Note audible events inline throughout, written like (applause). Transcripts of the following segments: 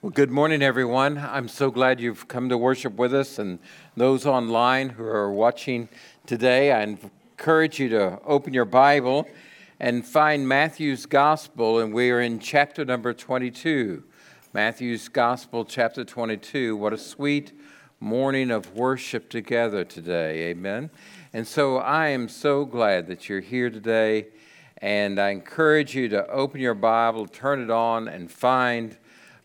Well, good morning, everyone. I'm so glad you've come to worship with us, and those online who are watching today. I encourage you to open your Bible and find Matthew's Gospel, and we are in chapter number 22. Matthew's Gospel, chapter 22. What a sweet morning of worship together today. Amen. And so I am so glad that you're here today, and I encourage you to open your Bible, turn it on, and find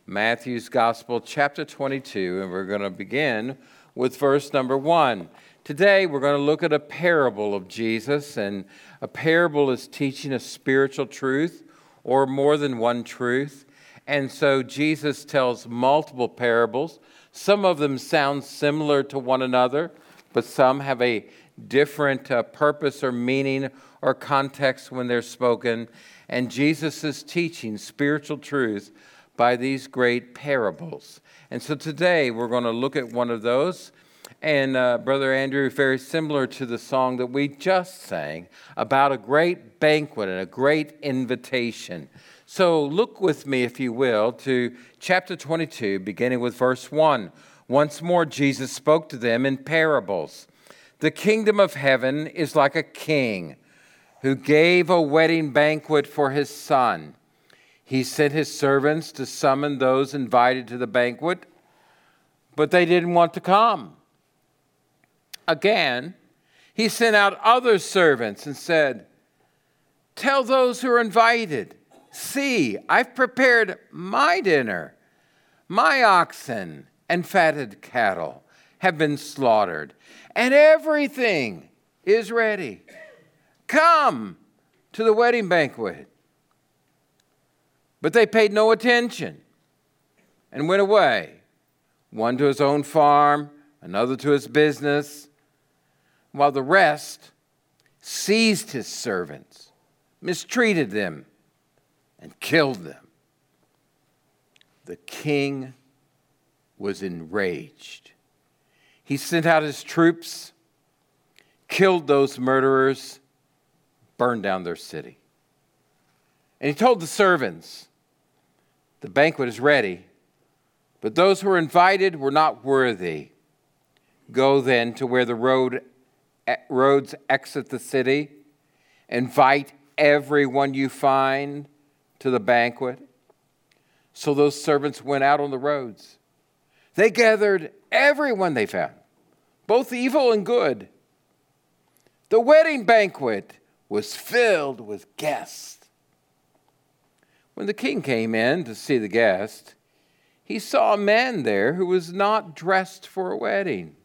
Matthew's Gospel, chapter 22, and we're going to begin with verse number 1. Today, we're going to look at a parable of Jesus, and a parable is teaching a spiritual truth or more than one truth. And so, Jesus tells multiple parables. Some of them sound similar to one another, but some have a different uh, purpose or meaning or context when they're spoken. And Jesus is teaching spiritual truth by these great parables. And so today we're going to look at one of those. And uh, Brother Andrew, very similar to the song that we just sang about a great banquet and a great invitation. So look with me, if you will, to chapter 22, beginning with verse 1. Once more, Jesus spoke to them in parables. The kingdom of heaven is like a king who gave a wedding banquet for his son he sent his servants to summon those invited to the banquet, but they didn't want to come. Again, he sent out other servants and said, Tell those who are invited, see, I've prepared my dinner. My oxen and fatted cattle have been slaughtered, and everything is ready. Come to the wedding banquet. But they paid no attention and went away, one to his own farm, another to his business, while the rest seized his servants, mistreated them, and killed them. The king was enraged. He sent out his troops, killed those murderers, burned down their city. And he told the servants, the banquet is ready, but those who were invited were not worthy. Go then to where the road, roads exit the city. Invite everyone you find to the banquet. So those servants went out on the roads. They gathered everyone they found, both evil and good. The wedding banquet was filled with guests. When the king came in to see the guest, he saw a man there who was not dressed for a wedding.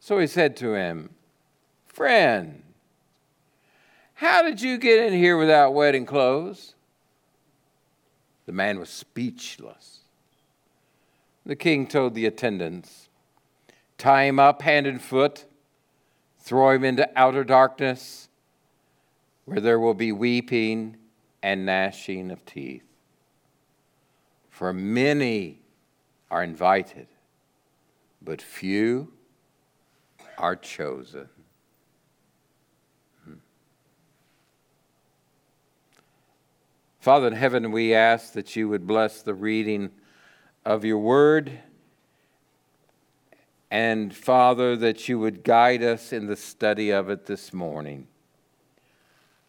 So he said to him, Friend, how did you get in here without wedding clothes? The man was speechless. The king told the attendants, Tie him up hand and foot, throw him into outer darkness, where there will be weeping and gnashing of teeth. For many are invited, but few are chosen. Father in heaven, we ask that you would bless the reading of your word. And Father, that you would guide us in the study of it this morning.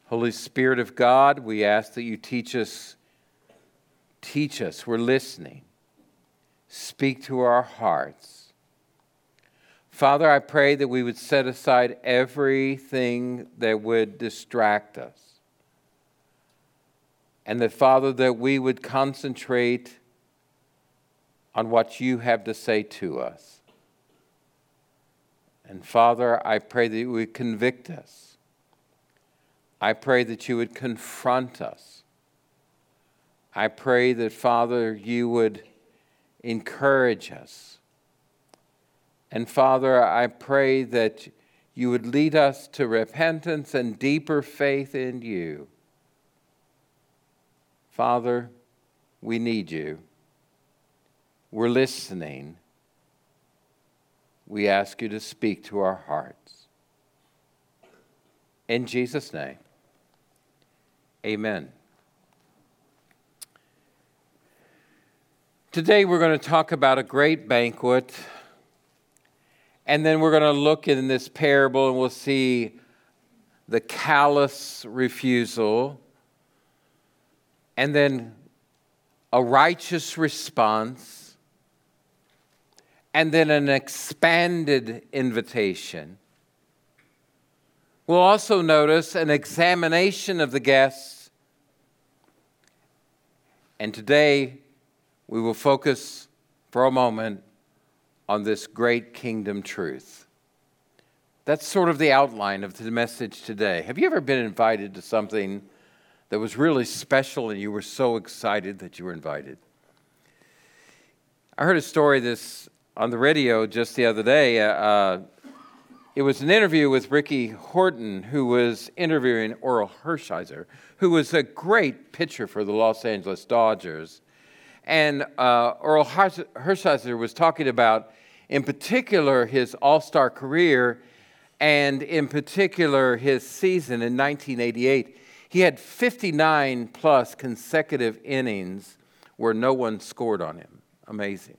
Holy Spirit of God, we ask that you teach us. Teach us. We're listening. Speak to our hearts. Father, I pray that we would set aside everything that would distract us. And that, Father, that we would concentrate on what you have to say to us. And Father, I pray that you would convict us I pray that you would confront us. I pray that, Father, you would encourage us. And Father, I pray that you would lead us to repentance and deeper faith in you. Father, we need you. We're listening. We ask you to speak to our hearts. In Jesus' name. Amen. Today we're going to talk about a great banquet, and then we're going to look in this parable and we'll see the callous refusal, and then a righteous response, and then an expanded invitation. We'll also notice an examination of the guests. And today, we will focus for a moment on this great kingdom truth. That's sort of the outline of the message today. Have you ever been invited to something that was really special and you were so excited that you were invited? I heard a story this on the radio just the other day. Uh, it was an interview with Ricky Horton, who was interviewing Orel Hershiser, who was a great pitcher for the Los Angeles Dodgers. And uh, Orel Hershiser was talking about, in particular, his all star career and, in particular, his season in 1988. He had 59 plus consecutive innings where no one scored on him. Amazing.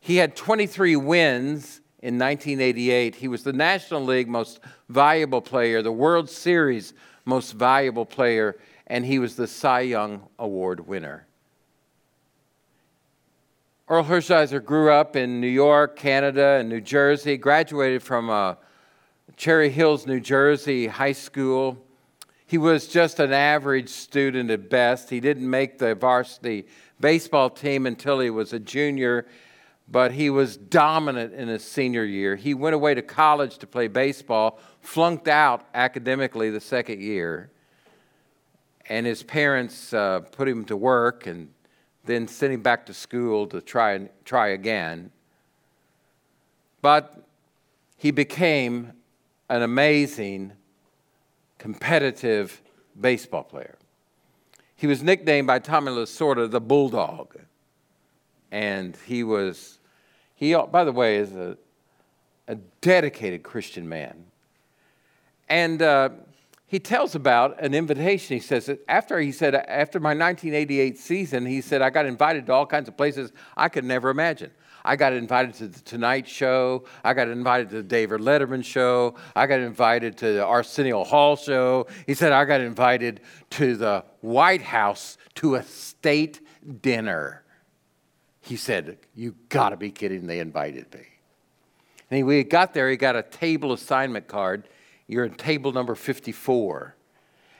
He had 23 wins in 1988. He was the National League most valuable player, the World Series most valuable player, and he was the Cy Young Award winner. Orel Hershiser grew up in New York, Canada, and New Jersey, graduated from uh, Cherry Hills, New Jersey high school. He was just an average student at best. He didn't make the varsity baseball team until he was a junior, but he was dominant in his senior year. He went away to college to play baseball, flunked out academically the second year, and his parents uh, put him to work and then sent him back to school to try and try again. But he became an amazing, competitive baseball player. He was nicknamed by Tommy Lasorda the Bulldog. And he was, he, by the way, is a, a dedicated Christian man. And uh, he tells about an invitation. He says that after he said after my 1988 season, he said I got invited to all kinds of places I could never imagine. I got invited to the Tonight Show. I got invited to the David Letterman Show. I got invited to the Arsenio Hall Show. He said I got invited to the White House to a state dinner. He said, "You got to be kidding! They invited me." And we got there. He got a table assignment card you're at table number 54.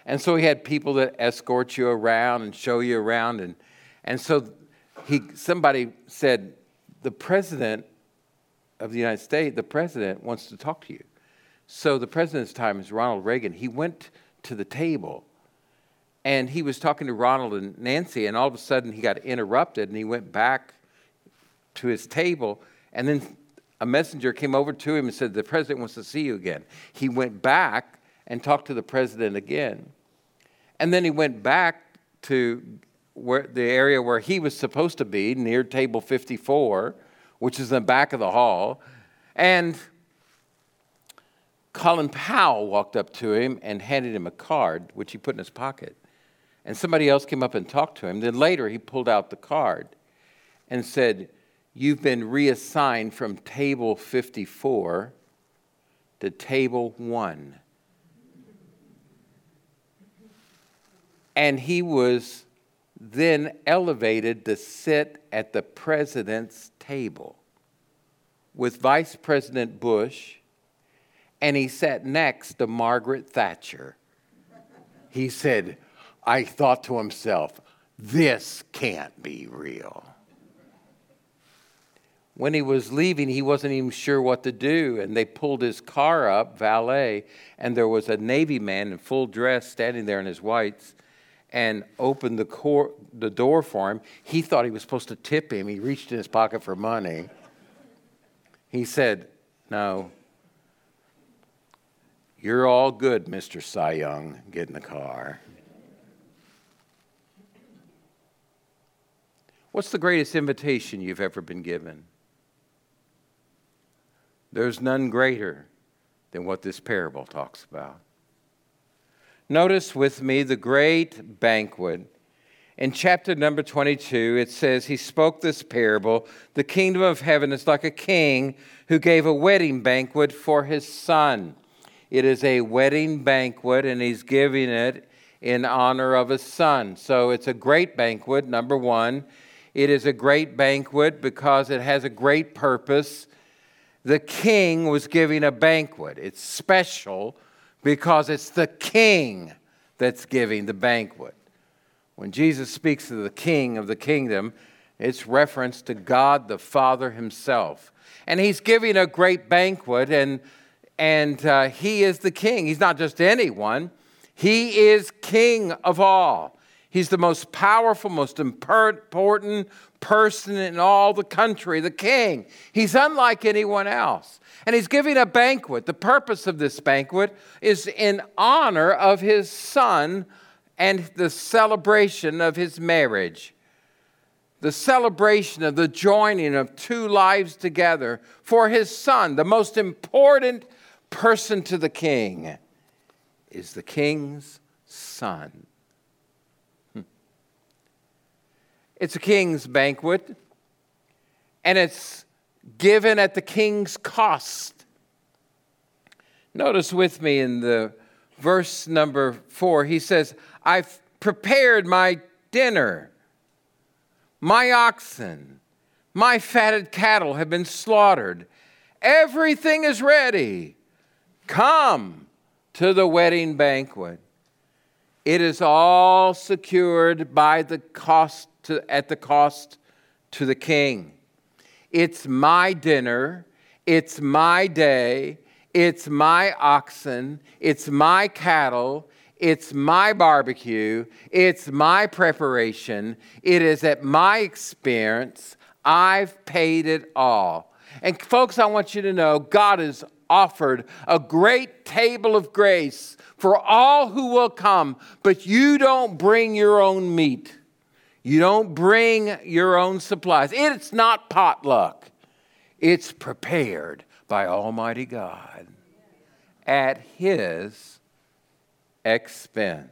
And so he had people that escort you around and show you around. And, and so he, somebody said, The president of the United States, the president wants to talk to you. So the president's time is Ronald Reagan. He went to the table and he was talking to Ronald and Nancy, and all of a sudden he got interrupted and he went back to his table. And then a messenger came over to him and said, The president wants to see you again. He went back and talked to the president again. And then he went back to where, the area where he was supposed to be, near table 54, which is in the back of the hall. And Colin Powell walked up to him and handed him a card, which he put in his pocket. And somebody else came up and talked to him. Then later, he pulled out the card and said, you've been reassigned from table 54 to table 1. And he was then elevated to sit at the president's table with Vice President Bush, and he sat next to Margaret Thatcher. He said, I thought to himself, this can't be real when he was leaving, he wasn't even sure what to do. And they pulled his car up, valet, and there was a Navy man in full dress standing there in his whites and opened the, cor- the door for him. He thought he was supposed to tip him. He reached in his pocket for money. He said, No, you're all good, Mr. Cy Young. Get in the car. What's the greatest invitation you've ever been given? There's none greater than what this parable talks about. Notice with me the great banquet. In chapter number 22, it says, He spoke this parable The kingdom of heaven is like a king who gave a wedding banquet for his son. It is a wedding banquet, and he's giving it in honor of his son. So it's a great banquet, number one. It is a great banquet because it has a great purpose. The king was giving a banquet. It's special because it's the king that's giving the banquet. When Jesus speaks of the king of the kingdom, it's reference to God the Father himself. And he's giving a great banquet, and, and uh, he is the king. He's not just anyone, he is king of all. He's the most powerful, most important person in all the country, the king. He's unlike anyone else. And he's giving a banquet. The purpose of this banquet is in honor of his son and the celebration of his marriage. The celebration of the joining of two lives together for his son, the most important person to the king, is the king's son. Hmm. It's a king's banquet, and it's given at the king's cost. Notice with me in the verse number four, he says, I've prepared my dinner. My oxen, my fatted cattle have been slaughtered. Everything is ready. Come to the wedding banquet. It is all secured by the cost to, at the cost to the king. It's my dinner, it's my day, it's my oxen, it's my cattle, it's my barbecue. It's my preparation. It is at my expense. I've paid it all. And, folks, I want you to know God has offered a great table of grace for all who will come, but you don't bring your own meat. You don't bring your own supplies. It's not potluck, it's prepared by Almighty God at His expense.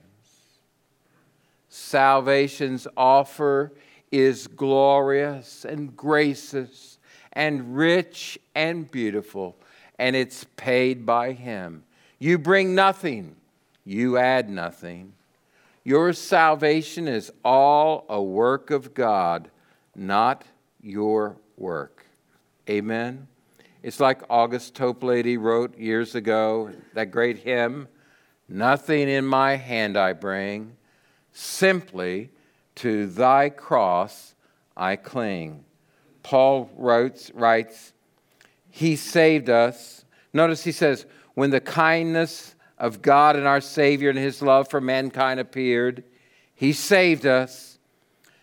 Salvation's offer is glorious and gracious and rich and beautiful, and it's paid by Him. You bring nothing, you add nothing. Your salvation is all a work of God, not your work. Amen. It's like August Toplady wrote years ago, that great hymn. Nothing in my hand I bring, simply to thy cross I cling. Paul writes, writes, He saved us. Notice he says, When the kindness of God and our Savior and his love for mankind appeared, he saved us,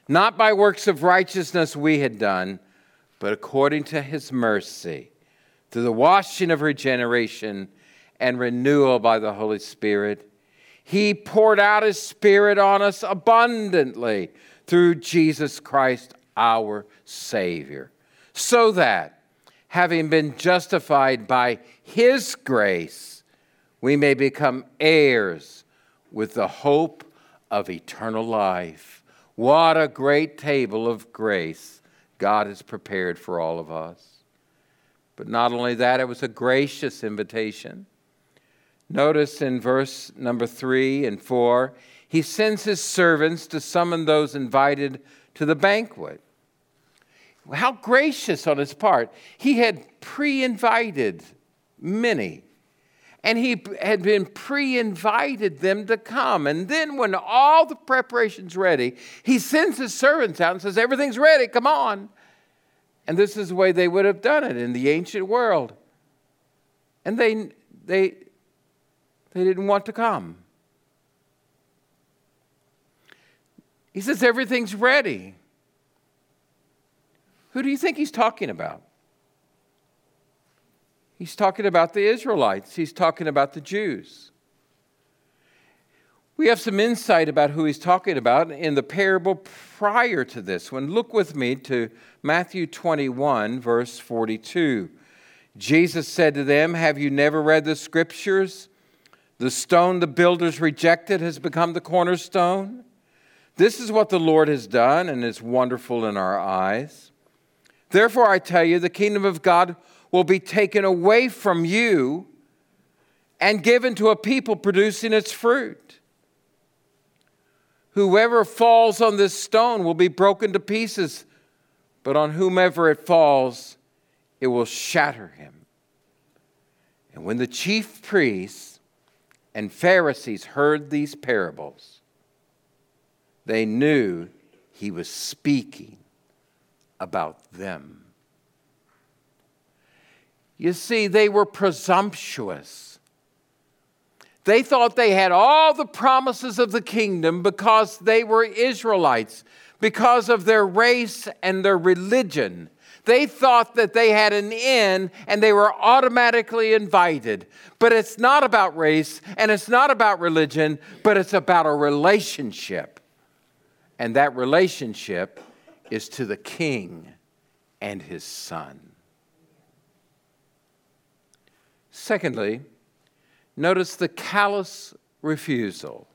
not by works of righteousness we had done, but according to his mercy, through the washing of regeneration and renewal by the Holy Spirit. He poured out His Spirit on us abundantly through Jesus Christ, our Savior, so that, having been justified by His grace, we may become heirs with the hope of eternal life. What a great table of grace God has prepared for all of us. But not only that, it was a gracious invitation. Notice in verse number three and four, he sends his servants to summon those invited to the banquet. How gracious on his part. He had pre invited many, and he had been pre invited them to come. And then, when all the preparation's ready, he sends his servants out and says, Everything's ready, come on. And this is the way they would have done it in the ancient world. And they, they, they didn't want to come. He says, Everything's ready. Who do you think he's talking about? He's talking about the Israelites, he's talking about the Jews. We have some insight about who he's talking about in the parable prior to this one. Look with me to Matthew 21, verse 42. Jesus said to them, Have you never read the scriptures? The stone the builders rejected has become the cornerstone. This is what the Lord has done, and is wonderful in our eyes. Therefore, I tell you, the kingdom of God will be taken away from you and given to a people producing its fruit. Whoever falls on this stone will be broken to pieces, but on whomever it falls, it will shatter him. And when the chief priests and Pharisees heard these parables, they knew he was speaking about them. You see, they were presumptuous. They thought they had all the promises of the kingdom because they were Israelites, because of their race and their religion. They thought that they had an in and they were automatically invited. But it's not about race and it's not about religion, but it's about a relationship. And that relationship is to the king and his son. Secondly, notice the callous refusal.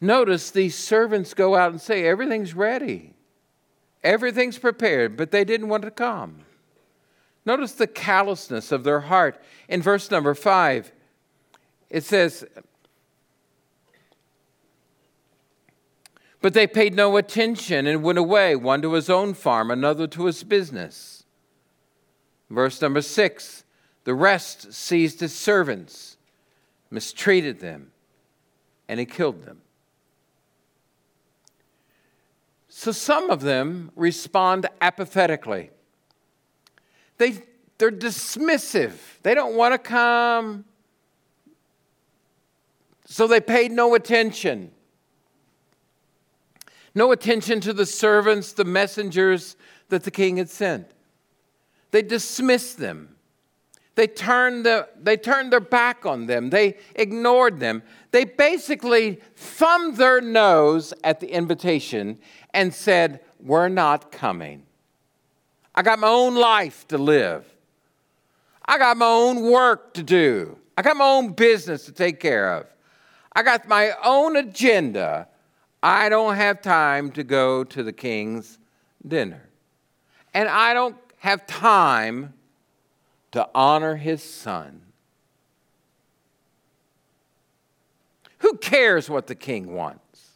Notice these servants go out and say, Everything's ready, everything's prepared, but they didn't want to come. Notice the callousness of their heart. In verse number five, it says, But they paid no attention and went away, one to his own farm, another to his business. Verse number six the rest seized his servants, mistreated them, and he killed them. So some of them respond apathetically. They, they're dismissive. They don't want to come. So they paid no attention. No attention to the servants, the messengers that the king had sent. They dismissed them. They turned, the, they turned their back on them. They ignored them. They basically thumbed their nose at the invitation and said, We're not coming. I got my own life to live. I got my own work to do. I got my own business to take care of. I got my own agenda. I don't have time to go to the king's dinner. And I don't have time to honor his son. Who cares what the king wants?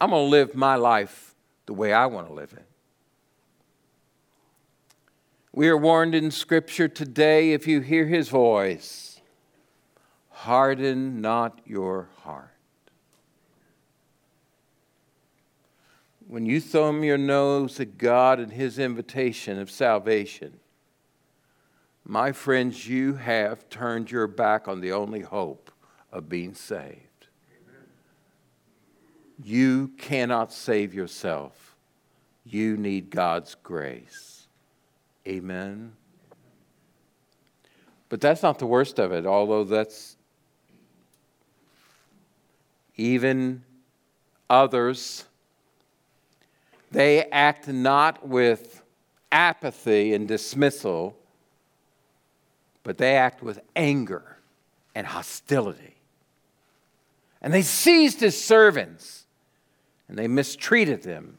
I'm going to live my life the way I want to live it. We are warned in Scripture today if you hear his voice, harden not your heart. When you thumb your nose at God and his invitation of salvation, my friends, you have turned your back on the only hope of being saved. You cannot save yourself. You need God's grace. Amen. But that's not the worst of it, although that's even others. They act not with apathy and dismissal but they act with anger and hostility. And they seized his servants and they mistreated them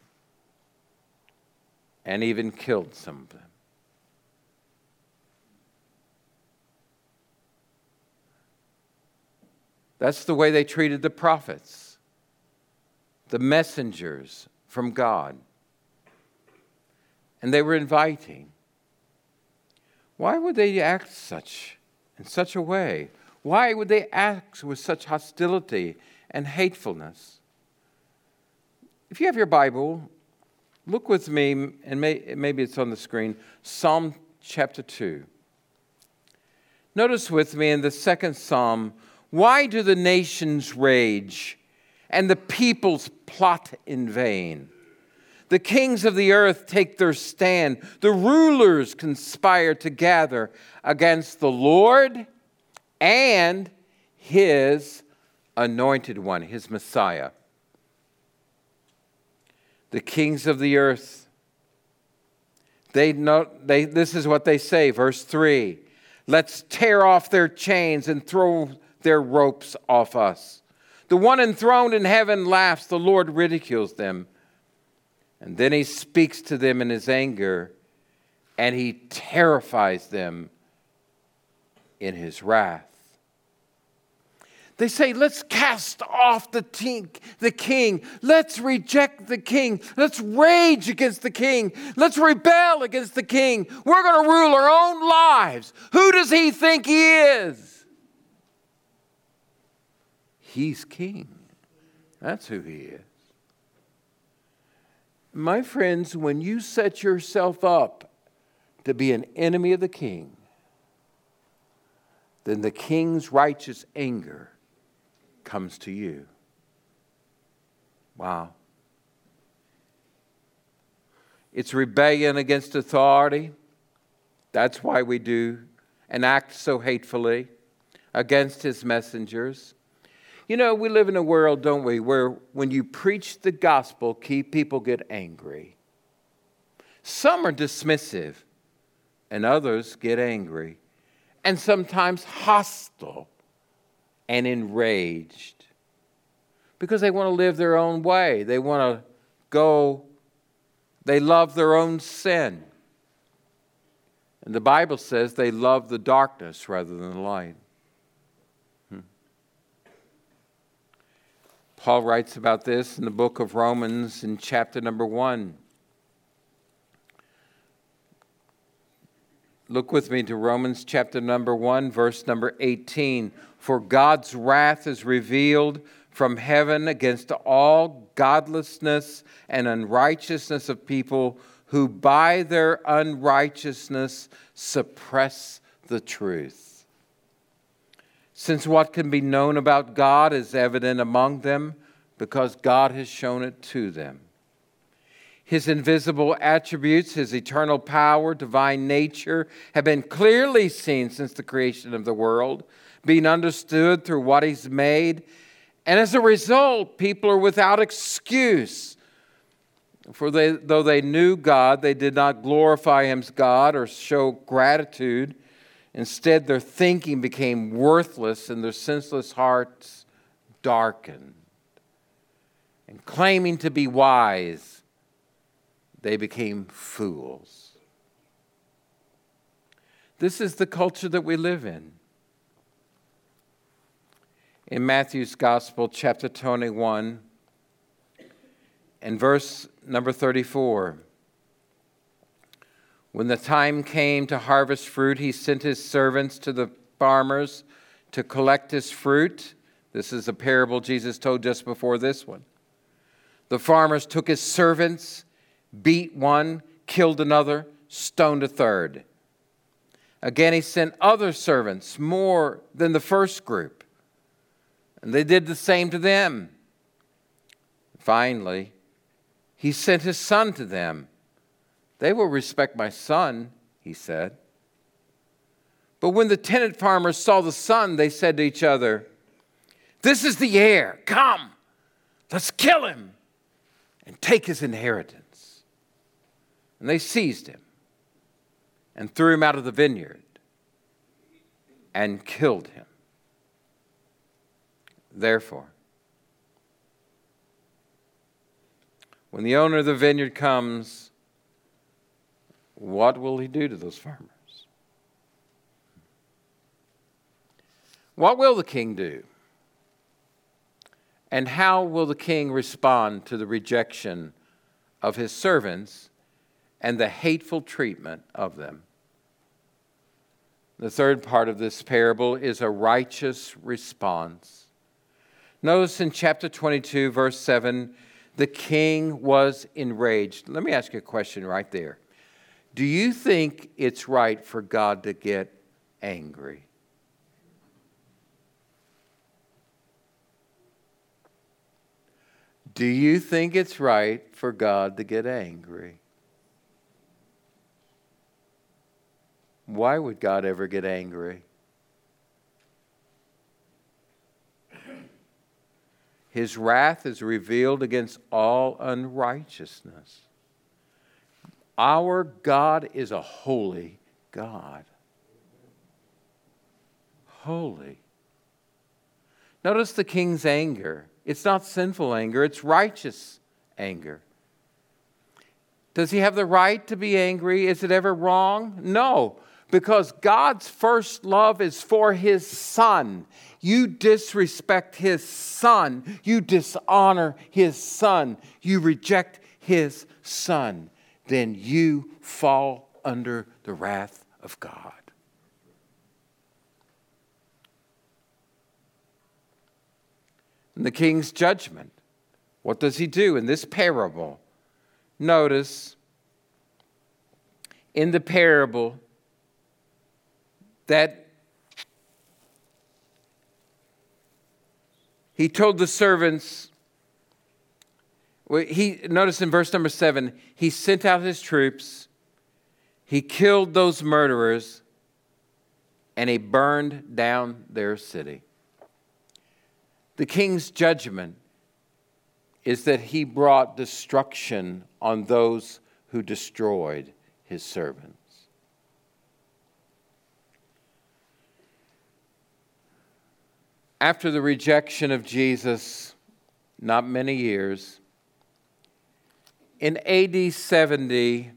and even killed some of them. That's the way they treated the prophets, the messengers from God. And they were inviting. Why would they act such in such a way? Why would they act with such hostility and hatefulness? If you have your Bible, look with me, and may, maybe it's on the screen, Psalm chapter 2. Notice with me in the second psalm why do the nations rage and the peoples plot in vain? The kings of the earth take their stand. The rulers conspire together against the Lord and his anointed one, his Messiah. The kings of the earth, they know, they, this is what they say, verse 3 Let's tear off their chains and throw their ropes off us. The one enthroned in heaven laughs, the Lord ridicules them. And then he speaks to them in his anger, and he terrifies them in his wrath. They say, let's cast off the, the king. Let's reject the king. Let's rage against the king. Let's rebel against the king. We're going to rule our own lives. Who does he think he is? He's king. That's who he is. My friends, when you set yourself up to be an enemy of the king, then the king's righteous anger comes to you. Wow. It's rebellion against authority. That's why we do and act so hatefully against his messengers. You know, we live in a world, don't we, where when you preach the gospel, people get angry. Some are dismissive, and others get angry, and sometimes hostile and enraged because they want to live their own way. They want to go, they love their own sin. And the Bible says they love the darkness rather than the light. Paul writes about this in the book of Romans in chapter number one. Look with me to Romans chapter number 1, verse number 18. For God's wrath is revealed from heaven against all godlessness and unrighteousness of people who by their unrighteousness suppress the truth. Since what can be known about God is evident among them because God has shown it to them. His invisible attributes, his eternal power, divine nature have been clearly seen since the creation of the world, being understood through what he's made. And as a result, people are without excuse. For they, though they knew God, they did not glorify him as God or show gratitude Instead, their thinking became worthless and their senseless hearts darkened. And claiming to be wise, they became fools. This is the culture that we live in. In Matthew's Gospel, chapter 21, and verse number 34. When the time came to harvest fruit, he sent his servants to the farmers to collect his fruit. This is a parable Jesus told just before this one. The farmers took his servants, beat one, killed another, stoned a third. Again, he sent other servants, more than the first group, and they did the same to them. Finally, he sent his son to them they will respect my son, he said. But when the tenant farmers saw the son, they said to each other, This is the heir. Come, let's kill him and take his inheritance. And they seized him and threw him out of the vineyard and killed him. Therefore, when the owner of the vineyard comes, what will he do to those farmers? What will the king do? And how will the king respond to the rejection of his servants and the hateful treatment of them? The third part of this parable is a righteous response. Notice in chapter 22, verse 7, the king was enraged. Let me ask you a question right there. Do you think it's right for God to get angry? Do you think it's right for God to get angry? Why would God ever get angry? His wrath is revealed against all unrighteousness. Our God is a holy God. Holy. Notice the king's anger. It's not sinful anger, it's righteous anger. Does he have the right to be angry? Is it ever wrong? No, because God's first love is for his son. You disrespect his son, you dishonor his son, you reject his son, then you fall under the wrath of God. In the king's judgment, what does he do in this parable? Notice in the parable that he told the servants he notice in verse number 7 he sent out his troops he killed those murderers and he burned down their city the king's judgment is that he brought destruction on those who destroyed his servants. After the rejection of Jesus, not many years, in AD 70,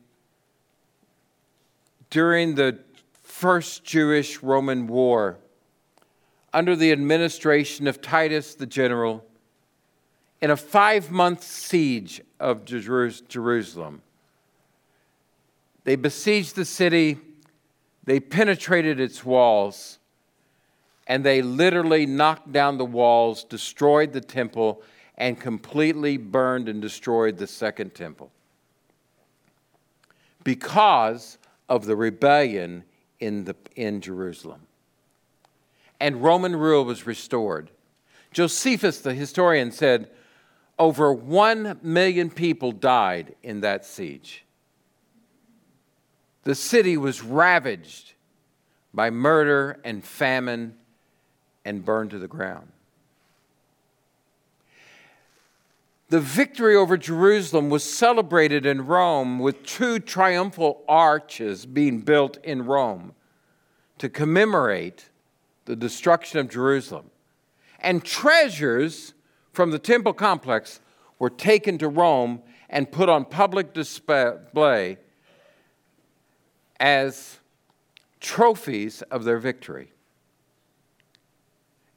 during the First Jewish Roman War, under the administration of Titus the general, in a five month siege of Jerusalem. They besieged the city, they penetrated its walls, and they literally knocked down the walls, destroyed the temple, and completely burned and destroyed the second temple because of the rebellion in, the, in Jerusalem. And Roman rule was restored. Josephus, the historian, said, over one million people died in that siege. The city was ravaged by murder and famine and burned to the ground. The victory over Jerusalem was celebrated in Rome with two triumphal arches being built in Rome to commemorate the destruction of Jerusalem. And treasures from the temple complex were taken to Rome and put on public display as trophies of their victory.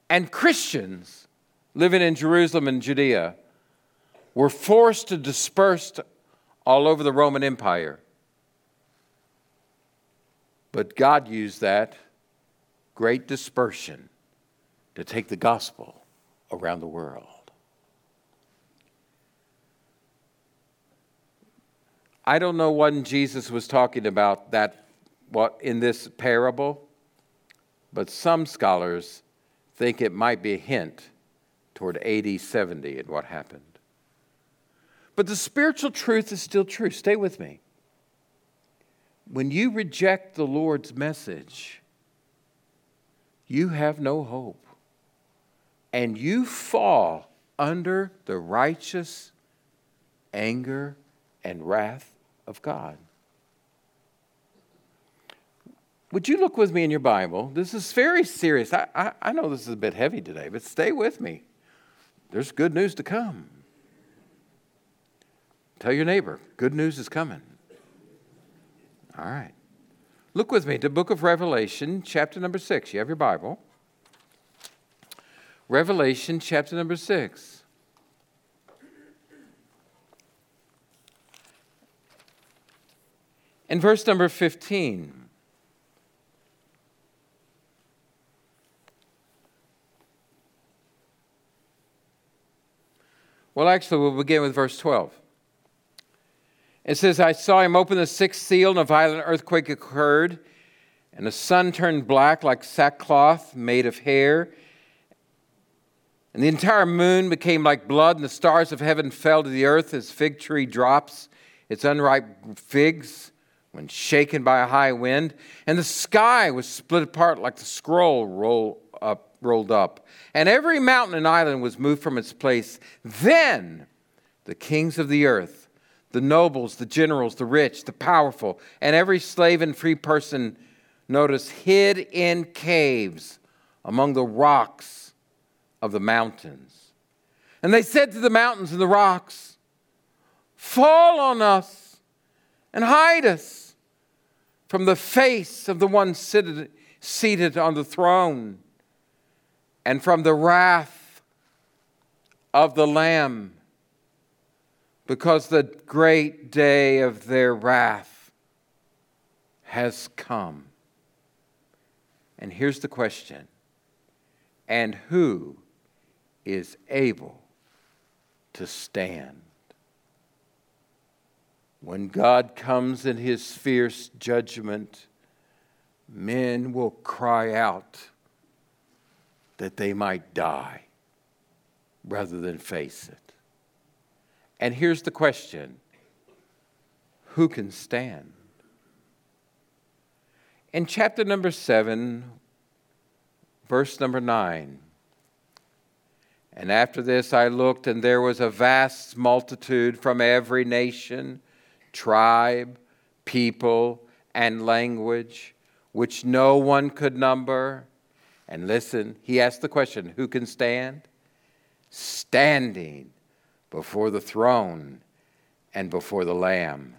And Christians living in Jerusalem and Judea were forced to disperse all over the Roman Empire. But God used that great dispersion to take the gospel around the world. I don't know when Jesus was talking about that what in this parable, but some scholars think it might be a hint toward AD 70 and what happened. But the spiritual truth is still true. Stay with me. When you reject the Lord's message, you have no hope. And you fall under the righteous anger and wrath of God. Would you look with me in your Bible? This is very serious. I, I, I, know this is a bit heavy today, but stay with me. There's good news to come. Tell your neighbor, good news is coming. All right. Look with me to the book of Revelation, chapter number 6. You have your Bible. Revelation, chapter number 6. In verse number 15, well, actually, we'll begin with verse 12. It says, I saw him open the sixth seal, and a violent earthquake occurred, and the sun turned black like sackcloth made of hair. And the entire moon became like blood, and the stars of heaven fell to the earth as fig tree drops its unripe figs when shaken by a high wind, and the sky was split apart like the scroll roll up, rolled up, and every mountain and island was moved from its place. Then the kings of the earth, the nobles, the generals, the rich, the powerful, and every slave and free person, notice, hid in caves among the rocks of the mountains. And they said to the mountains and the rocks, Fall on us and hide us from the face of the one seated, seated on the throne and from the wrath of the Lamb, because the great day of their wrath has come. And here's the question and who is able to stand? When God comes in his fierce judgment, men will cry out that they might die rather than face it. And here's the question who can stand? In chapter number seven, verse number nine, and after this I looked, and there was a vast multitude from every nation, tribe, people, and language, which no one could number. And listen, he asked the question who can stand? Standing before the throne and before the Lamb.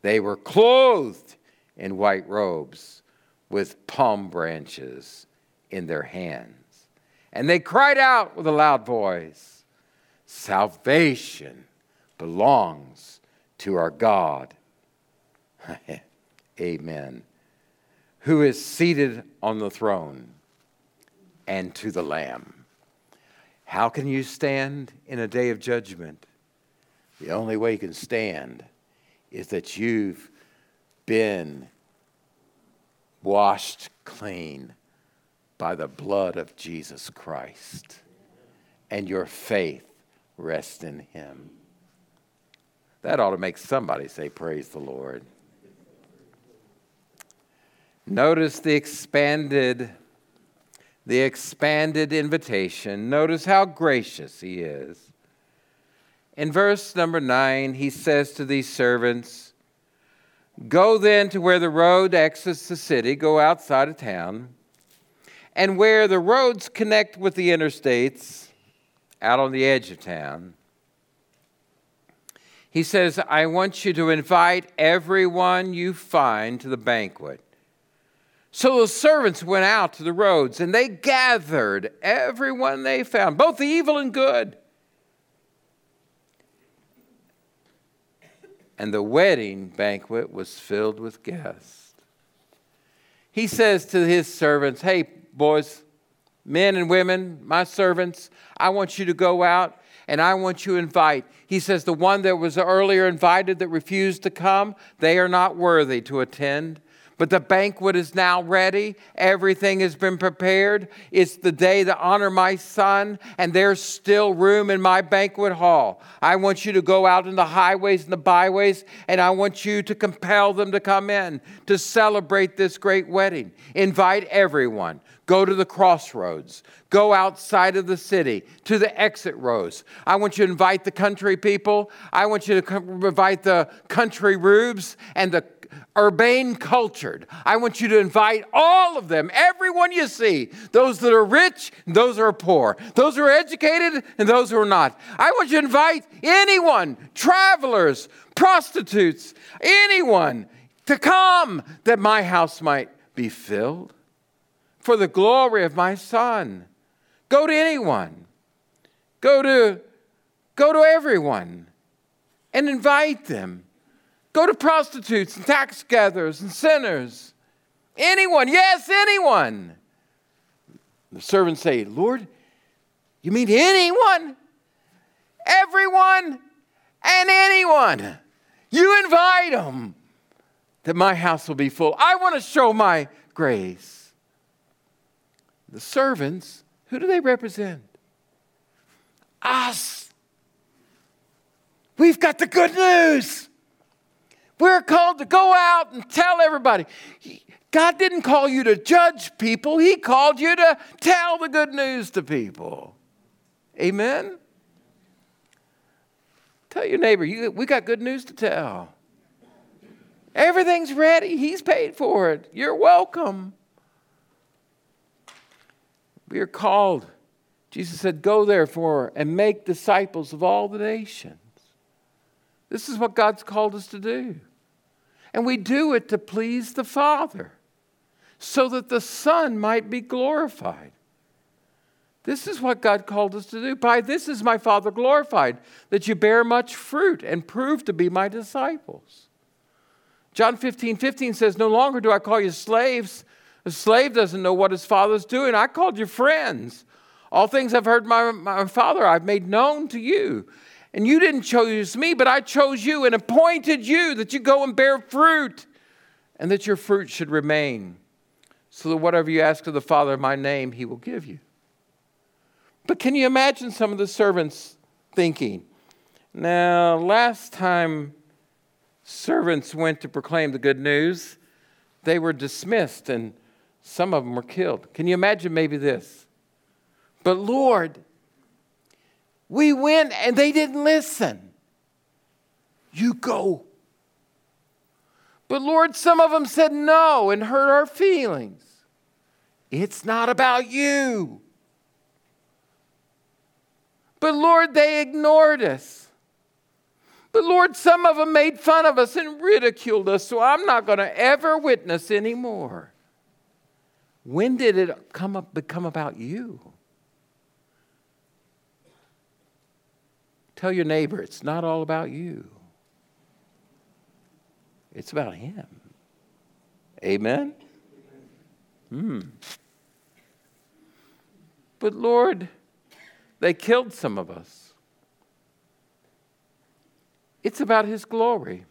They were clothed in white robes with palm branches in their hands. And they cried out with a loud voice Salvation belongs to our God. (laughs) Amen. Who is seated on the throne and to the Lamb. How can you stand in a day of judgment? The only way you can stand is that you've been washed clean by the blood of Jesus Christ, and your faith rests in Him. That ought to make somebody say, Praise the Lord. Notice the expanded the expanded invitation. Notice how gracious he is. In verse number 9, he says to these servants, Go then to where the road exits the city, go outside of town and where the roads connect with the interstates out on the edge of town, he says, I want you to invite everyone you find to the banquet. So the servants went out to the roads and they gathered everyone they found, both the evil and good. And the wedding banquet was filled with guests. He says to his servants, Hey, boys, men and women, my servants, I want you to go out and I want you to invite. He says, The one that was earlier invited that refused to come, they are not worthy to attend. But the banquet is now ready. Everything has been prepared. It's the day to honor my son, and there's still room in my banquet hall. I want you to go out in the highways and the byways, and I want you to compel them to come in to celebrate this great wedding. Invite everyone. Go to the crossroads. Go outside of the city to the exit rows. I want you to invite the country people. I want you to invite the country rubes and the urbane cultured. I want you to invite all of them, everyone you see, those that are rich and those that are poor, those who are educated and those who are not. I want you to invite anyone, travelers, prostitutes, anyone to come that my house might be filled for the glory of my son. Go to anyone. Go to go to everyone and invite them Go to prostitutes and tax gatherers and sinners. Anyone, yes, anyone. The servants say, Lord, you mean anyone? Everyone and anyone. You invite them that my house will be full. I want to show my grace. The servants, who do they represent? Us. We've got the good news. We're called to go out and tell everybody. God didn't call you to judge people, He called you to tell the good news to people. Amen? Tell your neighbor, you, we got good news to tell. Everything's ready, He's paid for it. You're welcome. We are called Jesus said, Go therefore and make disciples of all the nations. This is what God's called us to do. And we do it to please the Father, so that the Son might be glorified. This is what God called us to do. By this is my Father glorified, that you bear much fruit and prove to be my disciples. John 15, 15 says, No longer do I call you slaves. A slave doesn't know what his father's doing. I called you friends. All things I've heard my, my Father I've made known to you. And you didn't choose me, but I chose you and appointed you that you go and bear fruit and that your fruit should remain, so that whatever you ask of the Father in my name, he will give you. But can you imagine some of the servants thinking, now, last time servants went to proclaim the good news, they were dismissed and some of them were killed. Can you imagine maybe this? But Lord, we went and they didn't listen. You go. But Lord, some of them said no and hurt our feelings. It's not about you. But Lord, they ignored us. But Lord, some of them made fun of us and ridiculed us, so I'm not going to ever witness anymore. When did it come up, become about you? Tell your neighbor it's not all about you, it's about Him. Amen? Hmm. But Lord, they killed some of us. It's about His glory.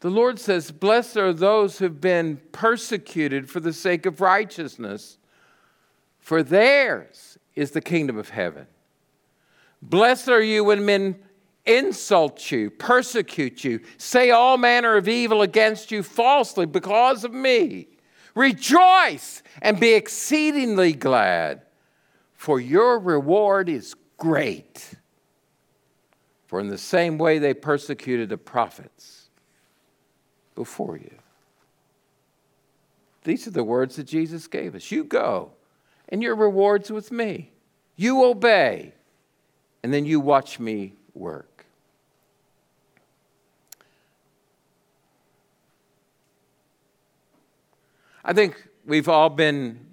The Lord says, Blessed are those who've been persecuted for the sake of righteousness, for theirs is the kingdom of heaven. Blessed are you when men insult you, persecute you, say all manner of evil against you falsely because of me. Rejoice and be exceedingly glad, for your reward is great. For in the same way they persecuted the prophets before you. These are the words that Jesus gave us. You go, and your reward's with me. You obey and then you watch me work. I think we've all been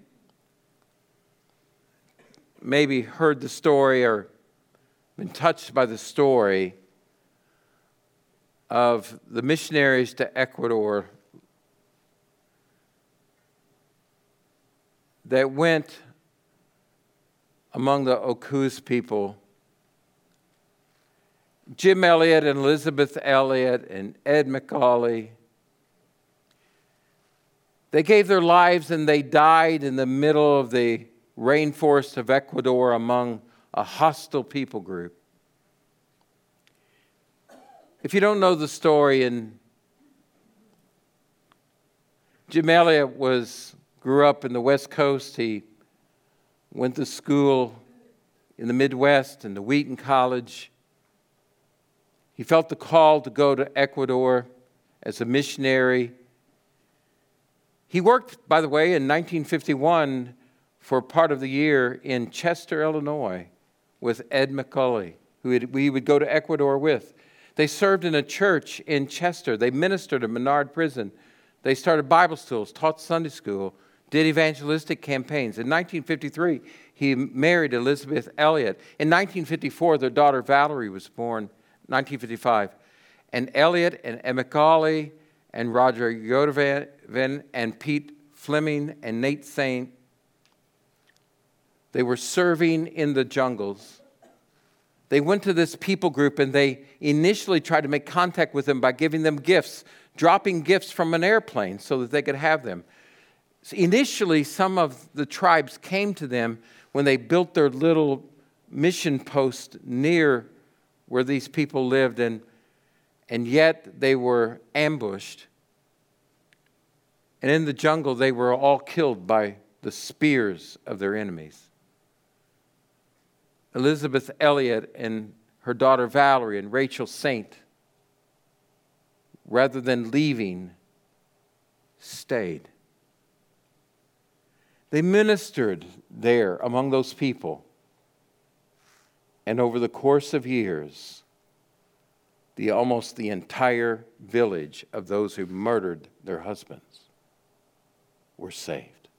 maybe heard the story or been touched by the story of the missionaries to Ecuador that went among the Aucas people Jim Elliot and Elisabeth Elliot and Ed McCully. They gave their lives and they died in the middle of the rainforest of Ecuador among a hostile people group. If you don't know the story, and Jim Elliot was grew up in the West Coast. He went to school in the Midwest and the Wheaton College. He felt the call to go to Ecuador as a missionary. He worked, by the way, in 1951 for part of the year in Chester, Illinois, with Ed McCully, who we would go to Ecuador with. They served in a church in Chester. They ministered at Menard Prison. They started Bible schools, taught Sunday school, did evangelistic campaigns. In 1953, he married Elisabeth Elliot. In 1954, their daughter Valerie was born. 1955. And Elliot and Ed McCully and Roger Youderian and Pete Fleming and Nate Saint, they were serving in the jungles. They went to this people group and they initially tried to make contact with them by giving them gifts, dropping gifts from an airplane so that they could have them. So initially, some of the tribes came to them when they built their little mission post near where these people lived, and, and yet they were ambushed. And in the jungle, they were all killed by the spears of their enemies. Elisabeth Elliot and her daughter Valerie and Rachel Saint, rather than leaving, stayed. They ministered there among those people. And over the course of years, the, almost the entire village of those who murdered their husbands were saved.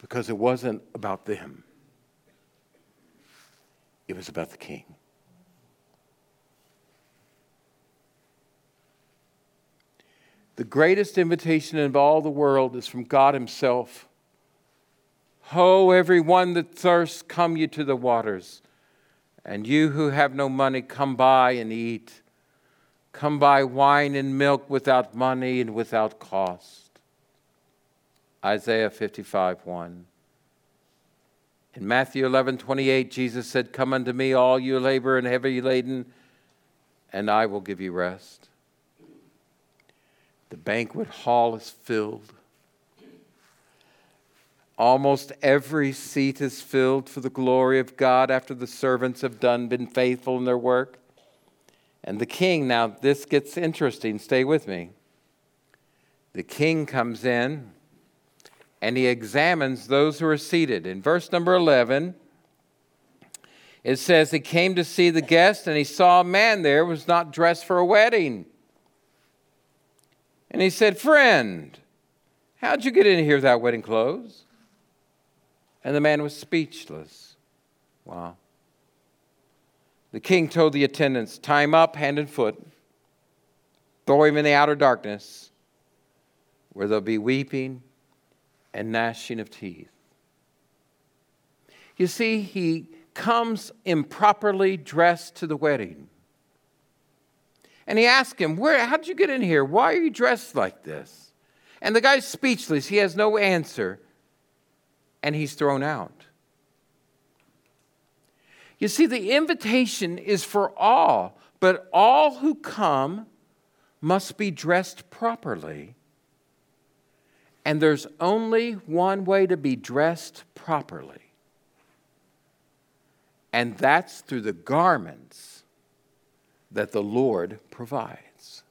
Because it wasn't about them, it was about the king. The greatest invitation of all the world is from God Himself. Ho, everyone that thirsts, come you to the waters. And you who have no money, come buy and eat. Come buy wine and milk without money and without cost. Isaiah 55 1. In Matthew 11 28, Jesus said, Come unto me, all you labor and heavy laden, and I will give you rest. The banquet hall is filled. Almost every seat is filled for the glory of God after the servants have done been faithful in their work. And the king, now this gets interesting, stay with me. The king comes in and he examines those who are seated. In verse number 11, it says, He came to see the guest, and he saw a man there was not dressed for a wedding. And he said, Friend, how'd you get in here without wedding clothes? And the man was speechless. Wow. The king told the attendants, Tie him up hand and foot, throw him in the outer darkness, where there'll be weeping and gnashing of teeth. You see, he comes improperly dressed to the wedding. And he asked him, Where, How did you get in here? Why are you dressed like this? And the guy's speechless. He has no answer. And he's thrown out. You see, the invitation is for all, but all who come must be dressed properly. And there's only one way to be dressed properly, and that's through the garments that the Lord provides.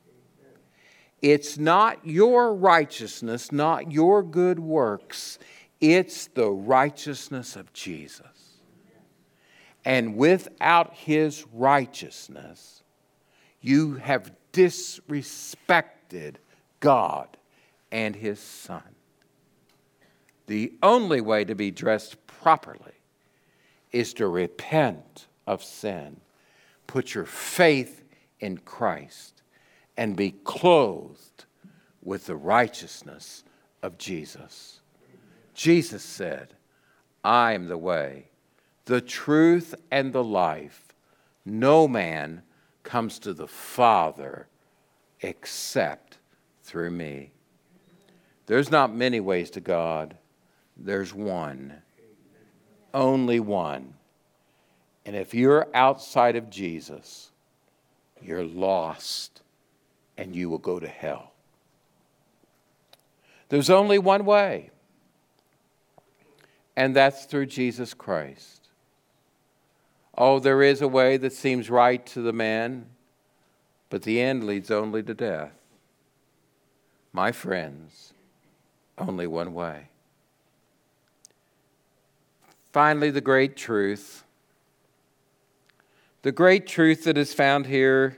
It's not your righteousness, not your good works, it's the righteousness of Jesus. And without his righteousness, you have disrespected God and his Son. The only way to be dressed properly is to repent of sin put your faith in Christ and be clothed with the righteousness of Jesus. Jesus said, I am the way, the truth, and the life. No man comes to the Father except through me. There's not many ways to God, there's one, only one. And if you're outside of Jesus, you're lost and you will go to hell. There's only one way, and that's through Jesus Christ. Oh, there is a way that seems right to the man, but the end leads only to death. My friends, only one way. Finally, the great truth the great truth that is found here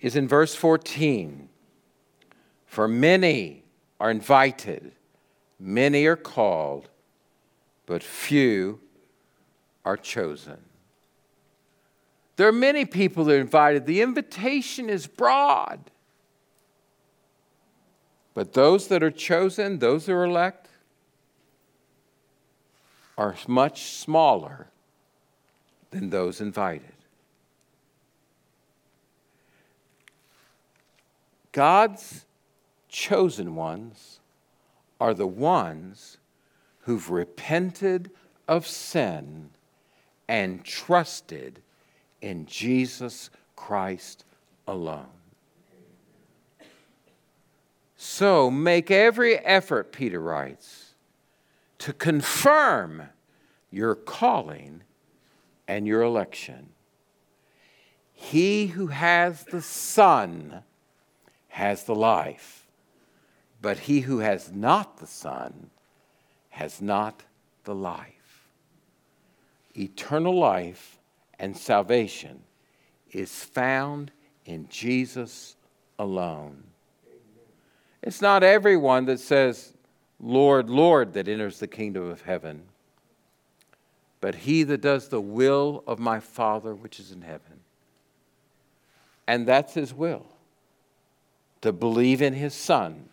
is in verse 14. For many are invited, many are called, but few are chosen. There are many people that are invited. The invitation is broad. But those that are chosen, those that are elect, are much smaller than those invited. God's chosen ones are the ones who've repented of sin and trusted in Jesus Christ alone. So make every effort, Peter writes, to confirm your calling and your election. He who has the Son has the life. But he who has not the Son has not the life. Eternal life and salvation is found in Jesus alone. It's not everyone that says, Lord, Lord, that enters the kingdom of heaven, but he that does the will of my Father which is in heaven. And that's his will to believe in his Son,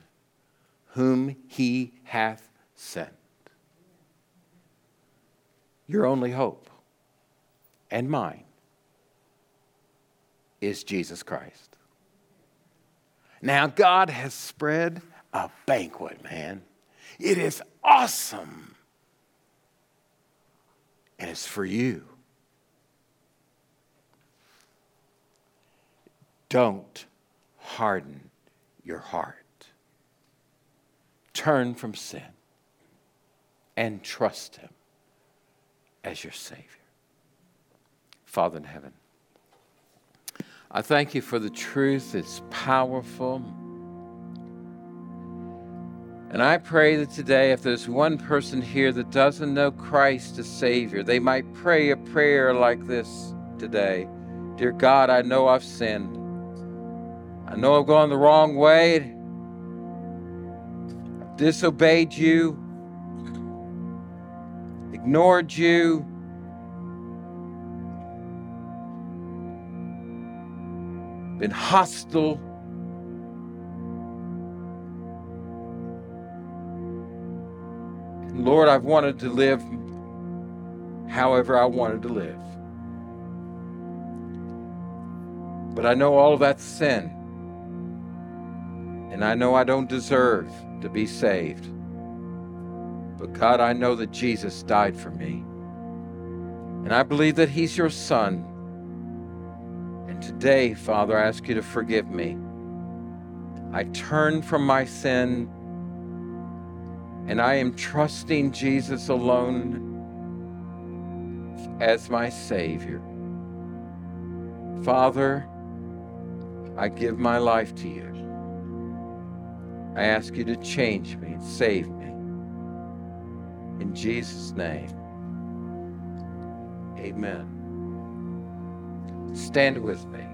whom he hath sent. Your only hope and mine is Jesus Christ. Now, God has spread a banquet, man. It is awesome. And it's for you. Don't harden your heart. Turn from sin and trust Him as your Savior. Father in heaven, I thank you for the truth. It's powerful. And I pray that today, if there's one person here that doesn't know Christ as Savior, they might pray a prayer like this today Dear God, I know I've sinned. I know I've gone the wrong way. Disobeyed you, ignored you. Been hostile. Lord, I've wanted to live however I wanted to live. But I know all of that's sin. And I know I don't deserve to be saved. But God, I know that Jesus died for me. And I believe that He's your Son. And today, Father, I ask you to forgive me. I turn from my sin and I am trusting Jesus alone as my Savior. Father, I give my life to you. I ask you to change me and save me. In Jesus' name, amen. Stand with me.